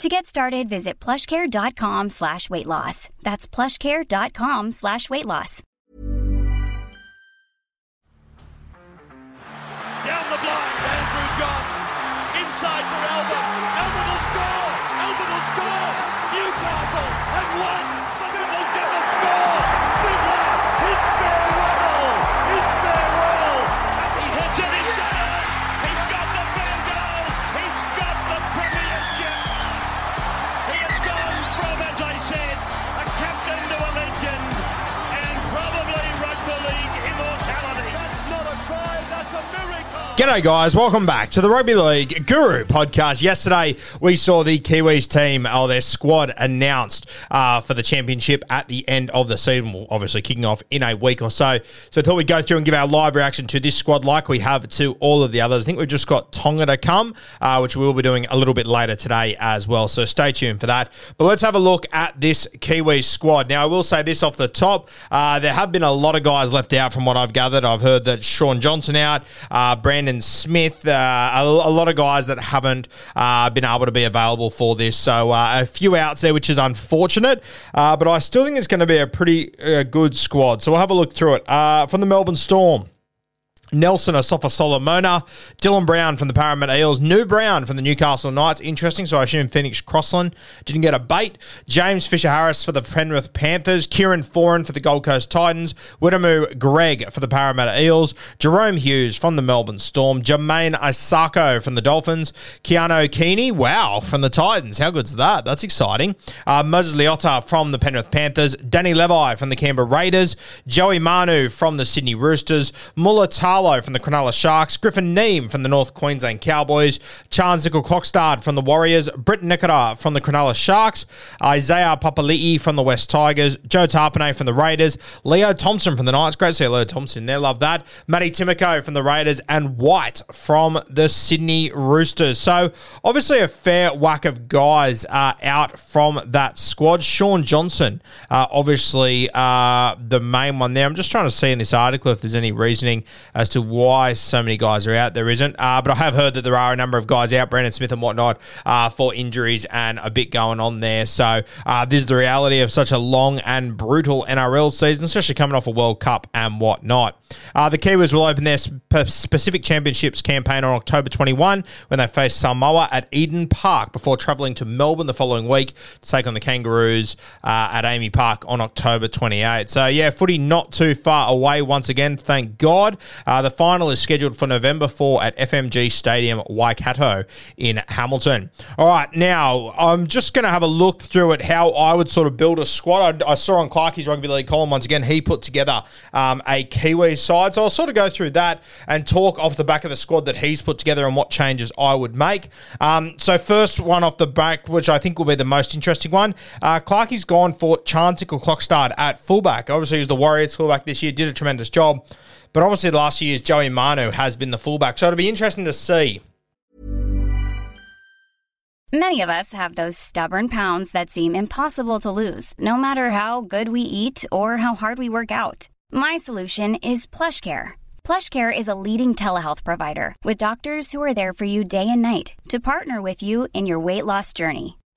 To get started, visit plushcare.com slash weight loss. That's plushcare.com slash weight loss. Down the blind, Andrew Johns. Inside for Albert. Albert will score. Albert will score. Newcastle have won. Going to score. Fiddler. It's farewell. G'day, guys. Welcome back to the Rugby League Guru podcast. Yesterday, we saw the Kiwis team, or their squad, announced uh, for the championship at the end of the season. Well, obviously, kicking off in a week or so. So, I thought we'd go through and give our live reaction to this squad like we have to all of the others. I think we've just got Tonga to come, uh, which we will be doing a little bit later today as well. So, stay tuned for that. But let's have a look at this Kiwis squad. Now, I will say this off the top uh, there have been a lot of guys left out from what I've gathered. I've heard that Shaun Johnson out, uh, Brandon Smith, uh, a, a lot of guys that haven't uh, been able to be available for this. So uh, a few outs there, which is unfortunate. Uh, but I still think it's going to be a pretty uh, good squad. So we'll have a look through it. From the Melbourne Storm. Nelson Asofa Solomona, Dylan Brown from the Parramatta Eels, New Brown from the Newcastle Knights. Interesting, so I assume Phoenix Crossland didn't get a bait. James Fisher Harris for the Penrith Panthers, Kieran Foran for the Gold Coast Titans, Wiremu Greig for the Parramatta Eels, Jahrome Hughes from the Melbourne Storm, Jamayne Isaako from the Dolphins, Keano Kini, wow, from the Titans. How good's that? That's exciting. Uh, Moses Leota from the Penrith Panthers, Danny Levi from the Canberra Raiders, Joey Manu from the Sydney Roosters, From the Cronulla Sharks, Griffin Neame from the North Queensland Cowboys, Charnze Nicoll-Klokstad from the Warriors, Britt Nikora from the Cronulla Sharks, Isaiah Papali'i from the West Tigers, Joe Tapine from the Raiders, Leo Thompson from the Knights. Great to see Leo Thompson there, love that. Matty Timoko from the Raiders, and White from the Sydney Roosters. So, obviously, a fair whack of guys uh, out from that squad. Shaun Johnson, uh, obviously, uh, the main one there. I'm just trying to see in this article if there's any reasoning as to why so many guys are out. There isn't, uh, but I have heard that there are a number of guys out, Brandon Smith and whatnot, uh, for injuries and a bit going on there. So uh, this is the reality of such a long and brutal NRL season, especially coming off a World Cup and whatnot. Uh, the Kiwis will open their sp- Pacific Championships campaign on October 21 when they face Samoa at Eden Park before travelling to Melbourne the following week to take on the Kangaroos uh, at AAMI Park on October 28. So yeah, footy not too far away once again, thank God. Uh, the final is scheduled for November 4 at FMG Stadium, Waikato in Hamilton. All right, now I'm just going to have a look through at how I would sort of build a squad. I, I saw on Clarkie's Rugby League column once again, he put together um, a Kiwi side. So I'll sort of go through that and talk off the back of the squad that he's put together and what changes I would make. Um, so, first one off the back, which I think will be the most interesting one, uh, Clarkie's gone for Charnze Nicoll-Klokstad at fullback. Obviously, he was the Warriors fullback this year, did a tremendous job. But obviously, the last year's Joey Manu has been the fullback. So it'll be interesting to see. Many of us have those stubborn pounds that seem impossible to lose, no matter how good we eat or how hard we work out. My solution is PlushCare. PlushCare is a leading telehealth provider with doctors who are there for you day and night to partner with you in your weight loss journey.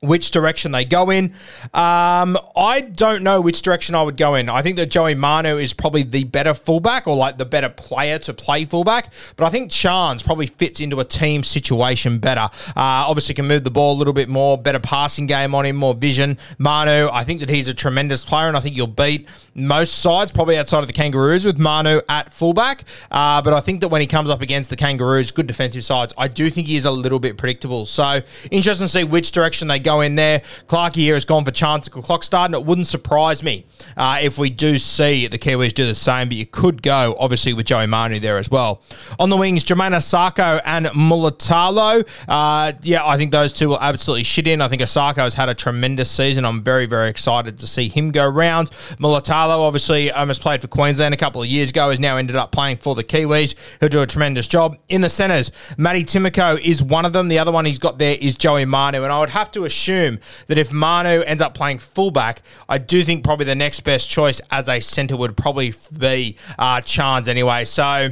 Which direction they go in. Um, I don't know which direction I would go in. I think that Joey Manu is probably the better fullback or like the better player to play fullback, but I think Chance probably fits into a team situation better. Uh, obviously, can move the ball a little bit more, better passing game on him, more vision. Manu, I think that he's a tremendous player, and I think you'll beat most sides, probably outside of the Kangaroos, with Manu at fullback. Uh, but I think that when he comes up against the Kangaroos, good defensive sides, I do think he is a little bit predictable. So interesting to see which direction they go go in there. Clarkey here has gone for Charnze Nicoll-Klokstad, and it wouldn't surprise me uh, if we do see the Kiwis do the same, but you could go, obviously, with Joey Manu there as well. On the wings, Jamayne Isaako and Mulitalo. Uh, yeah, I think those two will absolutely shit in. I think Isaako has had a tremendous season. I'm very, very excited to see him go round. Mulitalo, obviously, almost played for Queensland a couple of years ago, has now ended up playing for the Kiwis. He'll do a tremendous job. In the centres, Matty Timoko is one of them. The other one he's got there is Joey Manu, and I would have to assume assume that if Manu ends up playing fullback, I do think probably the next best choice as a centre would probably be uh, Chance anyway. So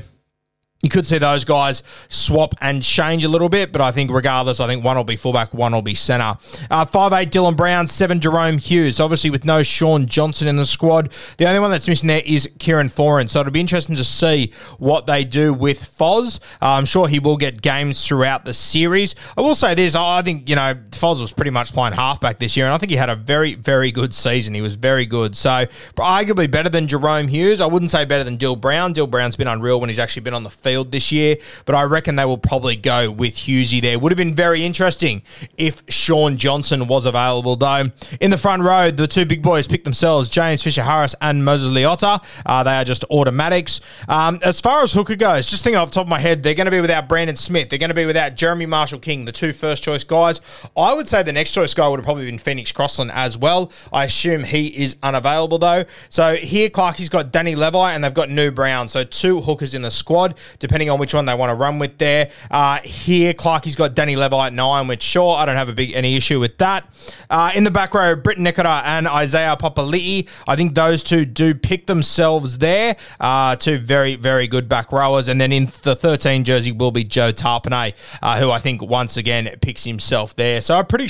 you could see those guys swap and change a little bit, but I think regardless, I think one will be fullback, one will be centre. Uh, five eight Dylan Brown, 7 Jahrome Hughes. Obviously, with no Shaun Johnson in the squad, the only one that's missing there is Kieran Foran. So it'll be interesting to see what they do with Foz. Uh, I'm sure he will get games throughout the series. I will say this: I think you know Foz was pretty much playing halfback this year, and I think he had a very, very good season. He was very good, so arguably better than Jahrome Hughes. I wouldn't say better than Dill Brown. Dill Brown's been unreal when he's actually been on the field this year, but I reckon they will probably go with Hughesy there. Would have been very interesting if Shaun Johnson was available, though. In the front row, the two big boys picked themselves James Fisher Harris and Moses Leota. Uh, they are just automatics. Um, as far as hooker goes, just thinking off the top of my head, they're going to be without Brandon Smith. They're going to be without Jeremy Marshall King, the two first choice guys. I would say the next choice guy would have probably been Phoenix Crossland as well. I assume he is unavailable, though. So here, Clarkie's got Danny Levi and they've got New Brown. So two hookers in the squad, depending on which one they want to run with there. Uh, here, Clarkie's got Danny Levi at nine, which sure, I don't have a big any issue with that. Uh, in the back row, Britt Nikora and Isaiah Papali'i. I think those two do pick themselves there. Uh, two very, very good back rowers. And then in the 13 jersey will be Joe Tapine, uh, who I think once again picks himself there. So a pretty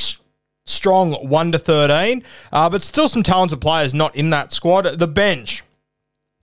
strong 1 to 13, uh, but still some talented players not in that squad. The bench.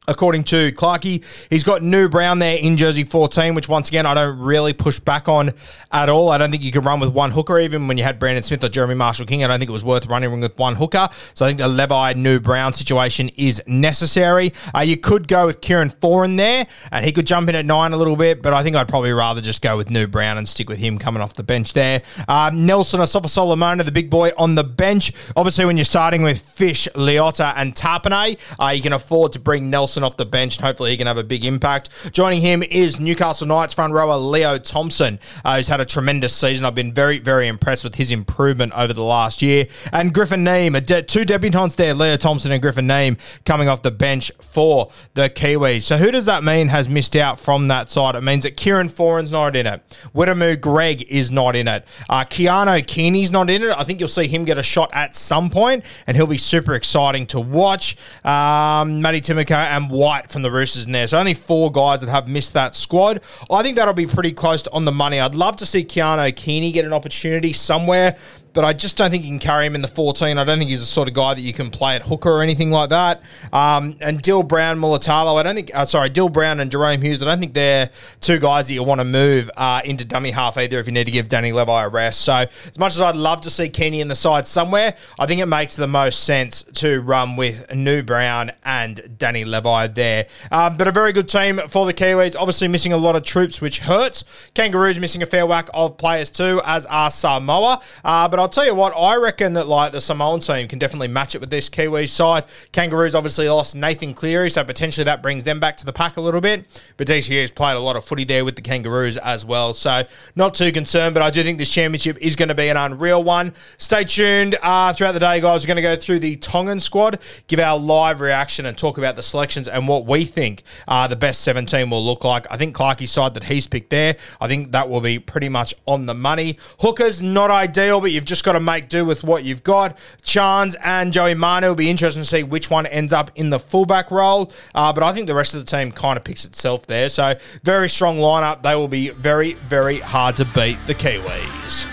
According to Clarkey, he's got New Brown there in jersey 14, which once again I don't really push back on at all. I don't think you can run with one hooker, even when you had Brandon Smith or Jeremy Marshall King. I don't think it was worth running with one hooker. So I think the Levi New Brown situation is necessary. Uh, you could go with Kieran Foran there, and he could jump in at nine a little bit, but I think I'd probably rather just go with New Brown and stick with him coming off the bench there. Uh, Nelson Asofa Solomona, the big boy on the bench. Obviously, when you're starting with Fish, Leota, and Tapine, uh, you can afford to bring Nelson off the bench, and hopefully he can have a big impact. Joining him is Newcastle Knights front rower Leo Thompson, uh, who's had a tremendous season. I've been very, very impressed with his improvement over the last year. And Griffin Neame, de- two debutants there, Leo Thompson and Griffin Neame, coming off the bench for the Kiwis. So who does that mean has missed out from that side? It means that Kieran Foran's not in it. Wiremu Greig is not in it. Uh, Keano Kini's not in it. I think you'll see him get a shot at some point, and he'll be super exciting to watch. Um, Matty Timoko and White from the Roosters in there. So only four guys that have missed that squad. I think that'll be pretty close on the money. I'd love to see Keano Kini get an opportunity somewhere but I just don't think you can carry him in the 14. I don't think he's the sort of guy that you can play at hooker or anything like that. Um, and Dill Brown, Mulitalo, I don't think, uh, sorry, Dill Brown and Jahrome Hughes, I don't think they're two guys that you want to move uh, into dummy half either if you need to give Danny Levi a rest. So as much as I'd love to see Kenny in the side somewhere, I think it makes the most sense to run with New Brown and Danny Levi there. Um, but a very good team for the Kiwis. Obviously missing a lot of troops, which hurts. Kangaroos missing a fair whack of players too, as are Samoa. Uh, but I'll tell you what, I reckon that like the Samoan team can definitely match it with this Kiwi side. Kangaroos obviously lost Nathan Cleary, so potentially that brings them back to the pack a little bit. But DCE has played a lot of footy there with the Kangaroos as well, so not too concerned. But I do think this championship is going to be an unreal one. Stay tuned uh, throughout the day, guys. We're going to go through the Tongan squad, give our live reaction, and talk about the selections and what we think uh, the best 17 will look like. I think Clarkie's side that he's picked there, I think that will be pretty much on the money. Hookers not ideal, but you've just got to make do with what you've got. Chance and Joey Manu will be interesting to see which one ends up in the fullback role. Uh, but I think the rest of the team kind of picks itself there. So very strong lineup. They will be very, very hard to beat the Kiwis.